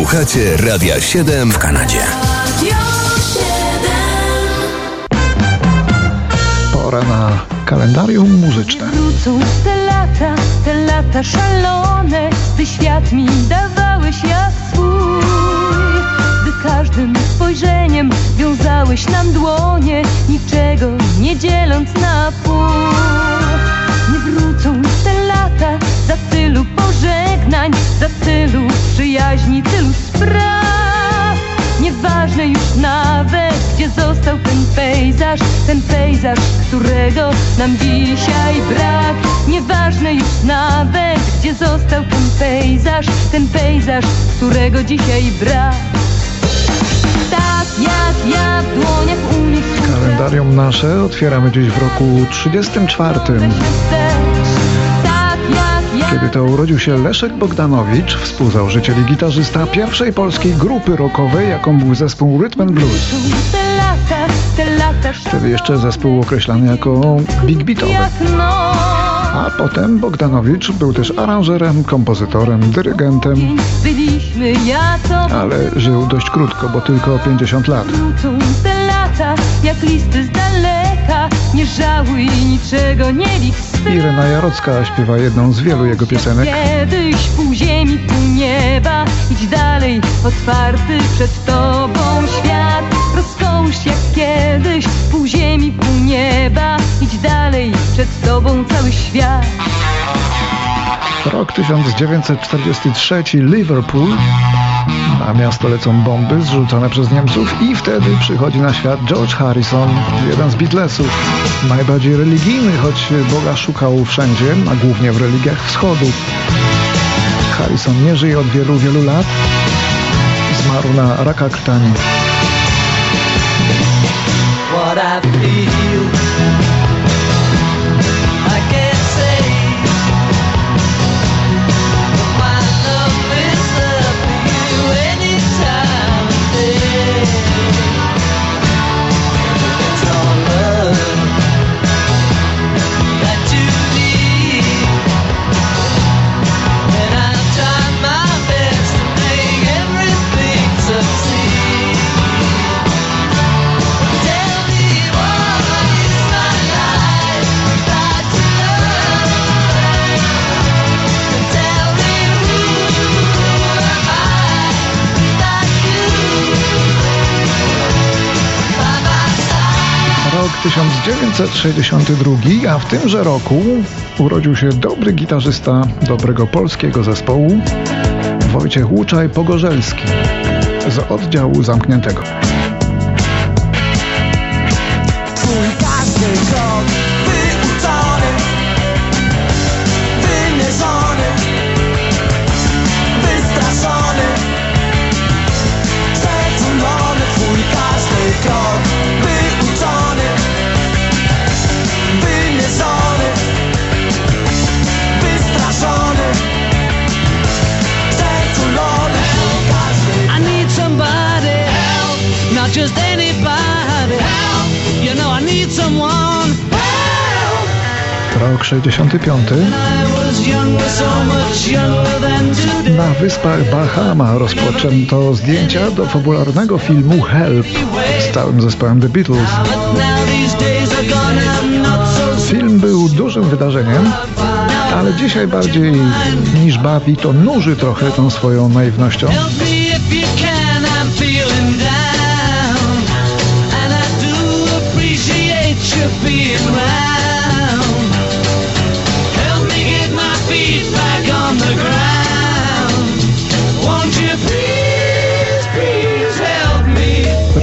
Słuchacie Radia 7 w Kanadzie. Pora na kalendarium muzyczne. Wrócą te lata, te lata szalone, gdy świat mi dawałeś ja swój. Gdy każdym spojrzeniem wiązałeś nam dłonie, niczego nie dzieląc na pół. Nie wrócą te lata, pożegnań, za tylu przyjaźni, tylu spraw. Nieważne już nawet, gdzie został ten pejzaż, ten pejzaż, którego nam dzisiaj brak. Nieważne już nawet, gdzie został ten pejzaż, ten pejzaż, którego dzisiaj brak. Tak jak ja w dłoniach u nich Kalendarium nasze otwieramy dziś w roku 34. Kiedy to urodził się Leszek Bogdanowicz, współzałożyciel i gitarzysta pierwszej polskiej grupy rockowej, jaką był zespół Rhythm and Blues. Wtedy jeszcze zespół określany jako big beatowy. A potem Bogdanowicz był też aranżerem, kompozytorem, dyrygentem, ale żył dość krótko, bo tylko 50 lat. jak listy z daleka. Nie żałuj niczego, nie licz strat. Irena Jarocka śpiewa jedną z wielu jego piosenek. Kiedyś pół ziemi, pół nieba Idź dalej, otwarty przed tobą świat Rozkołóż jak kiedyś Pół ziemi, pół nieba Idź dalej, przed tobą cały świat Rok 1943, Liverpool. Na miasto lecą bomby zrzucone przez Niemców i wtedy przychodzi na świat George Harrison, jeden z Beatlesów. Najbardziej religijny, choć Boga szukał wszędzie, a głównie w religiach wschodu. Harrison nie żyje od wielu, wielu lat. Zmarł na raka krtani. what I feel. Rok 1962, a w tymże roku urodził się dobry gitarzysta dobrego polskiego zespołu Wojciech Łuczaj-Pogorzelski z oddziału zamkniętego. Than today. Na wyspach Bahama rozpoczęto zdjęcia do fabularnego filmu Help z całym zespołem The Beatles. Film był dużym wydarzeniem, ale dzisiaj bardziej niż bawi, to nuży trochę tą swoją naiwnością.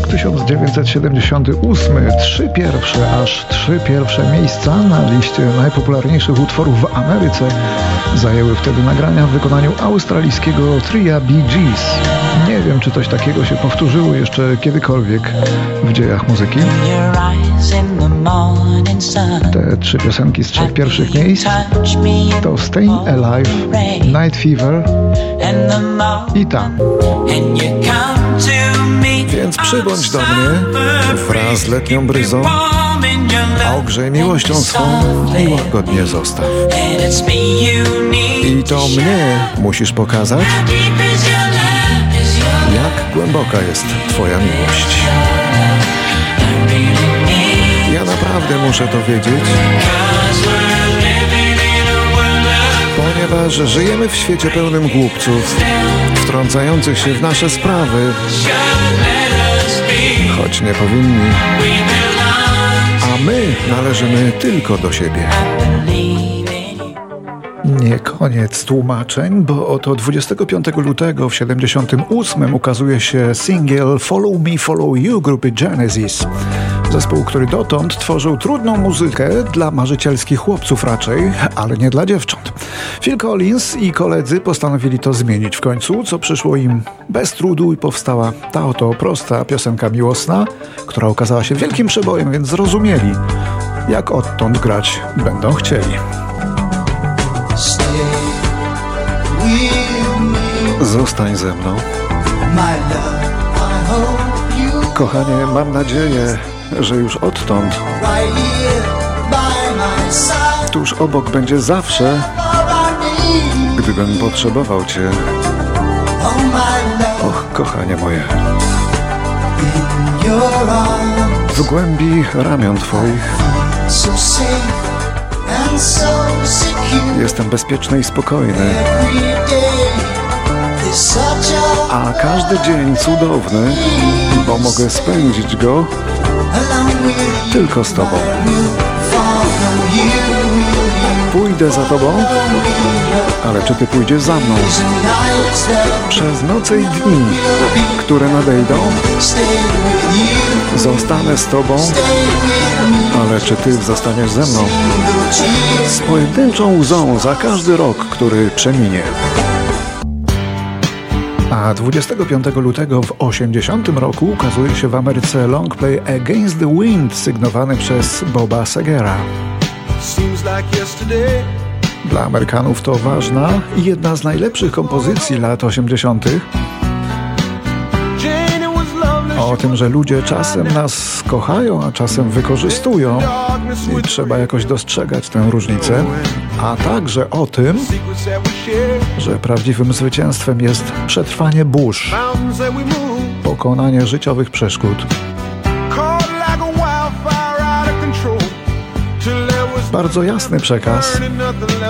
Rok 1978, trzy pierwsze, aż trzy pierwsze miejsca na liście najpopularniejszych utworów w Ameryce zajęły wtedy nagrania w wykonaniu australijskiego tria Bee Gees. Nie wiem, czy coś takiego się powtórzyło jeszcze kiedykolwiek w dziejach muzyki. Te trzy piosenki z trzech pierwszych miejsc to Staying Alive, Night Fever i ta. Więc przybądź do mnie wraz z letnią bryzą, ogrzej miłością swą i łagodnie zostaw. I to mnie musisz pokazać? Is głęboka jest Twoja miłość. Ja naprawdę muszę to wiedzieć, ponieważ żyjemy w świecie pełnym głupców, wtrącających się w nasze sprawy, choć nie powinni, a my należymy tylko do siebie. Nie koniec tłumaczeń, bo oto 25 lutego w 78 ukazuje się singiel Follow Me, Follow You grupy Genesis. Zespół, który dotąd tworzył trudną muzykę dla marzycielskich chłopców raczej, ale nie dla dziewcząt. Phil Collins i koledzy postanowili to zmienić w końcu, co przyszło im bez trudu i powstała ta oto prosta piosenka miłosna, która okazała się wielkim przebojem, więc zrozumieli, jak odtąd grać będą chcieli. Zostań ze mną. Kochanie, mam nadzieję, że już odtąd, tuż obok będzie zawsze, gdybym potrzebował Cię. Och, kochanie moje. W głębi ramion Twoich jestem bezpieczny i spokojny, a każdy dzień cudowny, bo mogę spędzić go tylko z Tobą. Pójdę za Tobą, ale czy Ty pójdziesz za mną? Przez noce i dni, które nadejdą, zostanę z Tobą, ale czy Ty zostaniesz ze mną? Z pojedynczą łzą za każdy rok, który przeminie. A 25 lutego w 80 roku ukazuje się w Ameryce longplay Against the Wind sygnowany przez Boba Segera. Dla Amerykanów to ważna i jedna z najlepszych kompozycji lat 80. O tym, że ludzie czasem nas kochają, a czasem wykorzystują. I trzeba jakoś dostrzegać tę różnicę, a także o tym, że prawdziwym zwycięstwem jest przetrwanie burz, pokonanie życiowych przeszkód. Bardzo jasny przekaz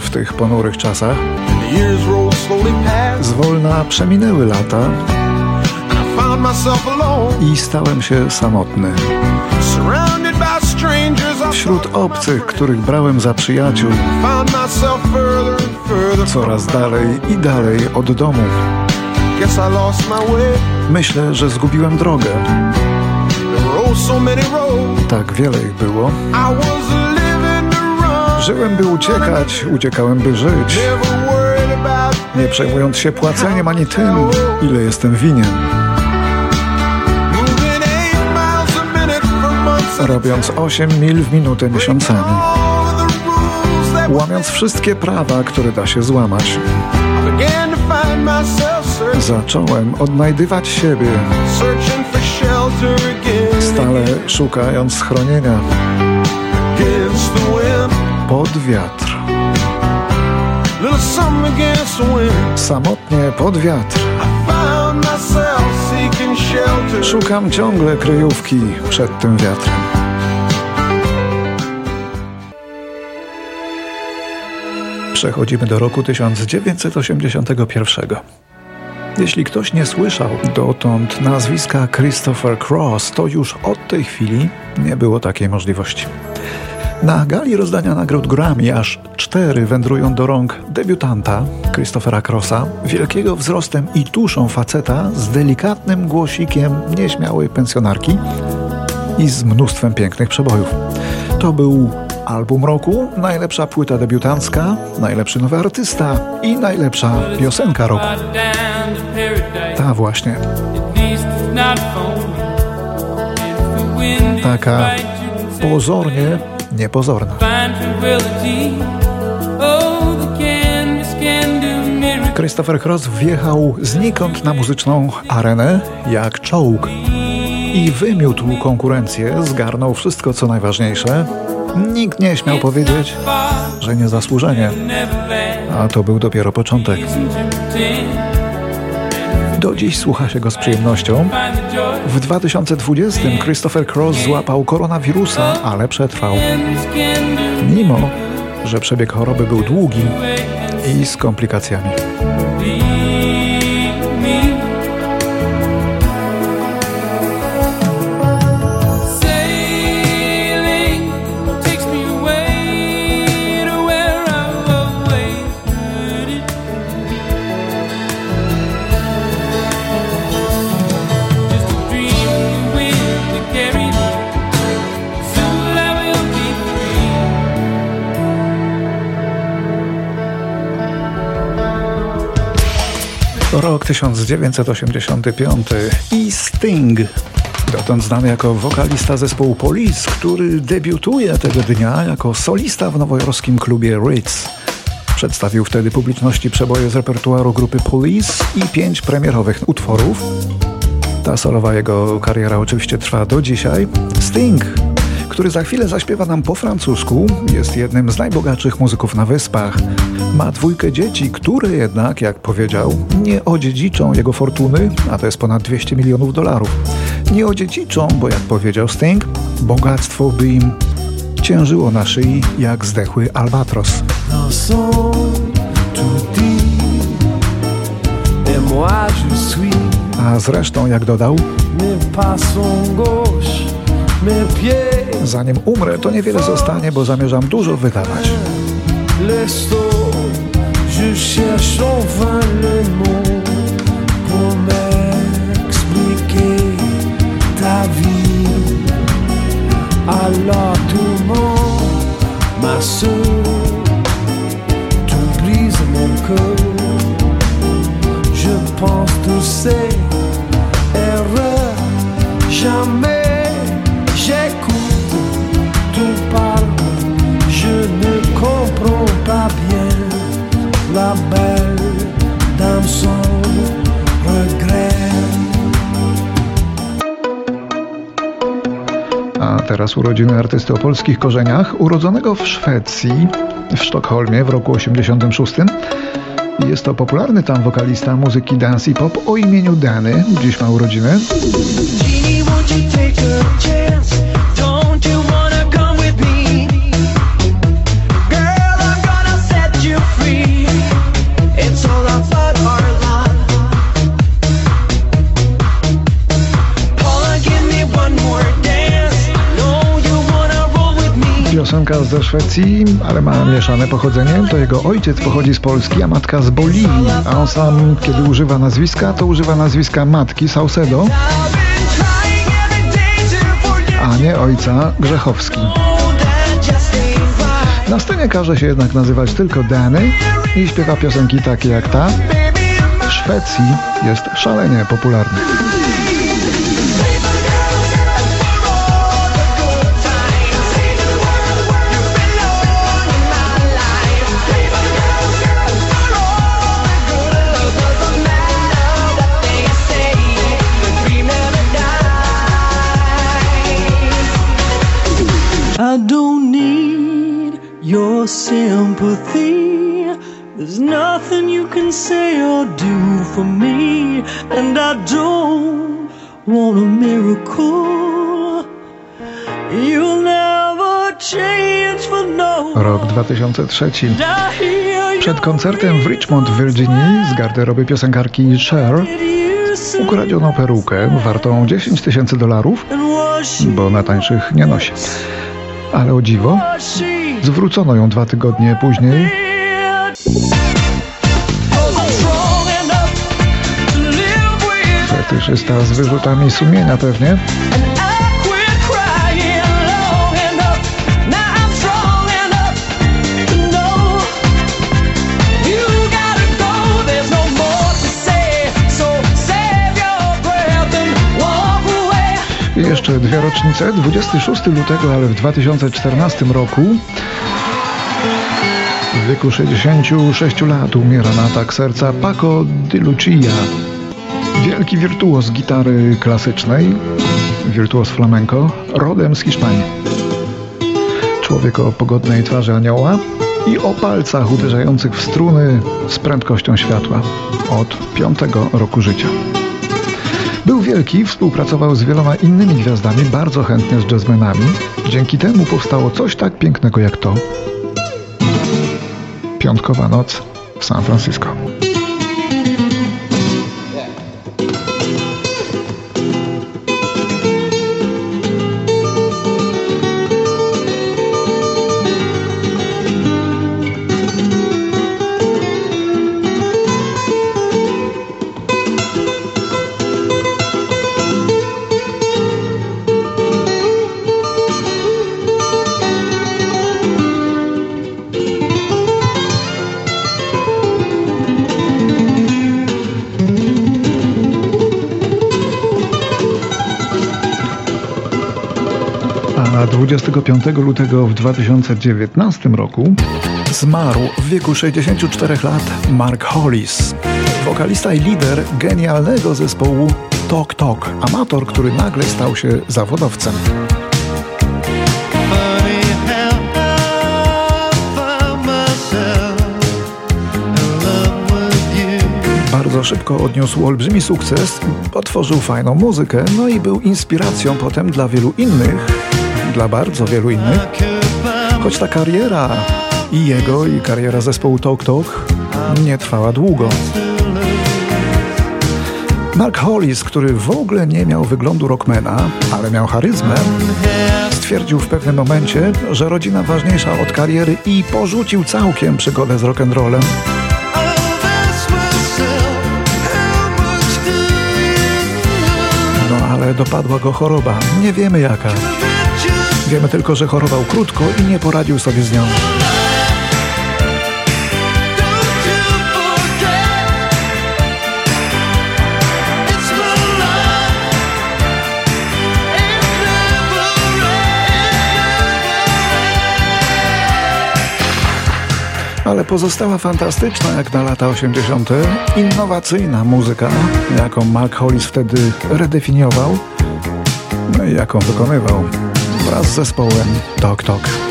w tych ponurych czasach. Zwolna przeminęły lata i stałem się samotny. Wśród obcych, których brałem za przyjaciół, coraz dalej i dalej od domu. Myślę, że zgubiłem drogę. Tak wiele ich było. Żyłem, by uciekać, uciekałem, by żyć. Nie przejmując się płaceniem ani tym, ile jestem winien. Robiąc 8 mil w minutę miesiącami. Łamiąc wszystkie prawa, które da się złamać. Zacząłem odnajdywać siebie, stale szukając schronienia pod wiatr. Samotnie pod wiatr. Szukam ciągle kryjówki przed tym wiatrem. Przechodzimy do roku 1981. Jeśli ktoś nie słyszał dotąd nazwiska Christopher Cross, to już od tej chwili nie było takiej możliwości. Na gali rozdania nagród Grammy aż cztery wędrują do rąk debiutanta Christophera Crossa, wielkiego wzrostem i tuszą faceta z delikatnym głosikiem nieśmiałej pensjonarki i z mnóstwem pięknych przebojów. To był album roku, najlepsza płyta debiutancka, najlepszy nowy artysta i najlepsza piosenka roku. Ta właśnie. Taka pozornie niepozorna. Christopher Cross wjechał znikąd na muzyczną arenę jak czołg i wymiótł konkurencję, zgarnął wszystko co najważniejsze. Nikt nie śmiał powiedzieć, że niezasłużenie, a to był dopiero początek. Do dziś słucha się go z przyjemnością. W 2020 Christopher Cross złapał koronawirusa, ale przetrwał. Mimo, że przebieg choroby był długi i z komplikacjami. Rok 1985 i Sting. Dotąd znany jako wokalista zespołu Police, który debiutuje tego dnia jako solista w nowojorskim klubie Ritz. Przedstawił wtedy publiczności przeboje z repertuaru grupy Police i pięć premierowych utworów. Ta solowa jego kariera oczywiście trwa do dzisiaj. Sting, który za chwilę zaśpiewa nam po francusku, jest jednym z najbogatszych muzyków na wyspach. Ma dwójkę dzieci, które jednak, jak powiedział, nie odziedziczą jego fortuny, a to jest ponad 200 milionów dolarów. Nie odziedziczą, bo jak powiedział Sting, bogactwo by im ciężyło na szyi jak zdechły albatros. suis A zresztą, jak dodał, mes pas sont mes pieds zanim umrę, to niewiele zostanie, bo zamierzam dużo wydawać. Je pense tous ces erreurs. Jamais teraz urodziny artysty o polskich korzeniach, urodzonego w Szwecji, w Sztokholmie w roku 86. Jest to popularny tam wokalista muzyki dance i pop o imieniu Dany. Dziś ma urodziny. Me. Piosenka ze Szwecji, ale ma mieszane pochodzenie. To jego ojciec pochodzi z Polski, a matka z Boliwii. A on sam, kiedy używa nazwiska, to używa nazwiska matki Saucedo, a nie ojca Grzechowski. Na scenie każe się jednak nazywać tylko Dany i śpiewa piosenki takie jak ta. W Szwecji jest szalenie popularny. Sympathy. There's nothing you can say or do for me, and I don't want a miracle. You'll never change for no Rok 2003. I hear Przed koncertem w Richmond Virginii z garderoby piosenkarki Cher ukradziono perukę wartą 10 tysięcy dolarów, bo na tańszych nie nosi. Ale o dziwo, zwrócono ją dwa tygodnie później Fetyszysta z wyrzutami sumienia pewnie. Jeszcze dwie rocznice, 26 lutego, ale w 2014 roku w wieku 66 lat umiera na atak serca Paco de Lucia. Wielki wirtuoz gitary klasycznej, wirtuoz flamenco, rodem z Hiszpanii. Człowiek o pogodnej twarzy anioła, i o palcach uderzających w struny z prędkością światła od piątego roku życia. Był wielki, współpracował z wieloma innymi gwiazdami, bardzo chętnie z jazzmenami. Dzięki temu powstało coś tak pięknego jak to. Piątkowa noc w San Francisco. A 25 lutego w 2019 roku zmarł w wieku 64 lat Mark Hollis, wokalista i lider genialnego zespołu Tok Tok, amator, który nagle stał się zawodowcem. Bardzo szybko odniósł olbrzymi sukces, otworzył fajną muzykę, no i był inspiracją potem dla wielu innych, dla bardzo wielu innych, choć ta kariera i jego, i kariera zespołu Tok Tok nie trwała długo. Mark Hollis, który w ogóle nie miał wyglądu rockmana, ale miał charyzmę, stwierdził w pewnym momencie, że rodzina ważniejsza od kariery i porzucił całkiem przygodę z rock'n'rollem. No ale dopadła go choroba. Nie wiemy jaka. Wiemy tylko, że chorował krótko i nie poradził sobie z nią. Ale pozostała fantastyczna jak na lata 80. innowacyjna muzyka, jaką Mark Hollis wtedy redefiniował, no i jaką wykonywał wraz z zespołem Tok Tok.